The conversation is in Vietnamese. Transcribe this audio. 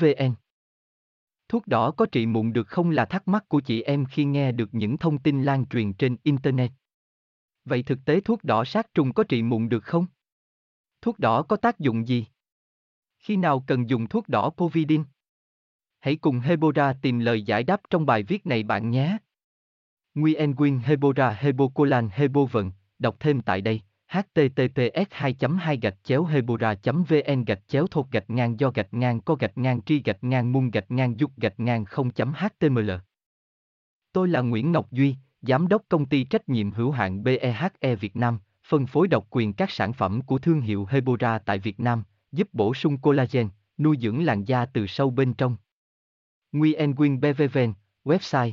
vn thuốc đỏ có trị mụn được không là thắc mắc của chị em khi nghe được những thông tin lan truyền trên internet. Vậy thực tế thuốc đỏ sát trùng có trị mụn được không? Thuốc đỏ có tác dụng gì? Khi nào cần dùng thuốc đỏ Povidin? Hãy cùng Hebora tìm lời giải đáp trong bài viết này bạn nhé. Nguyen Nguyen Hebora Hebocolan Hebovận, đọc thêm tại đây https 2 2 gạch chéo hebora vn gạch chéo thột gạch ngang do gạch ngang co gạch ngang tri gạch ngang mung gạch ngang dục gạch ngang 0 html Tôi là Nguyễn Ngọc Duy, Giám đốc công ty trách nhiệm hữu hạn BEHE Việt Nam, phân phối độc quyền các sản phẩm của thương hiệu Hebora tại Việt Nam, giúp bổ sung collagen, nuôi dưỡng làn da từ sâu bên trong. Nguyen Nguyen BVVN, website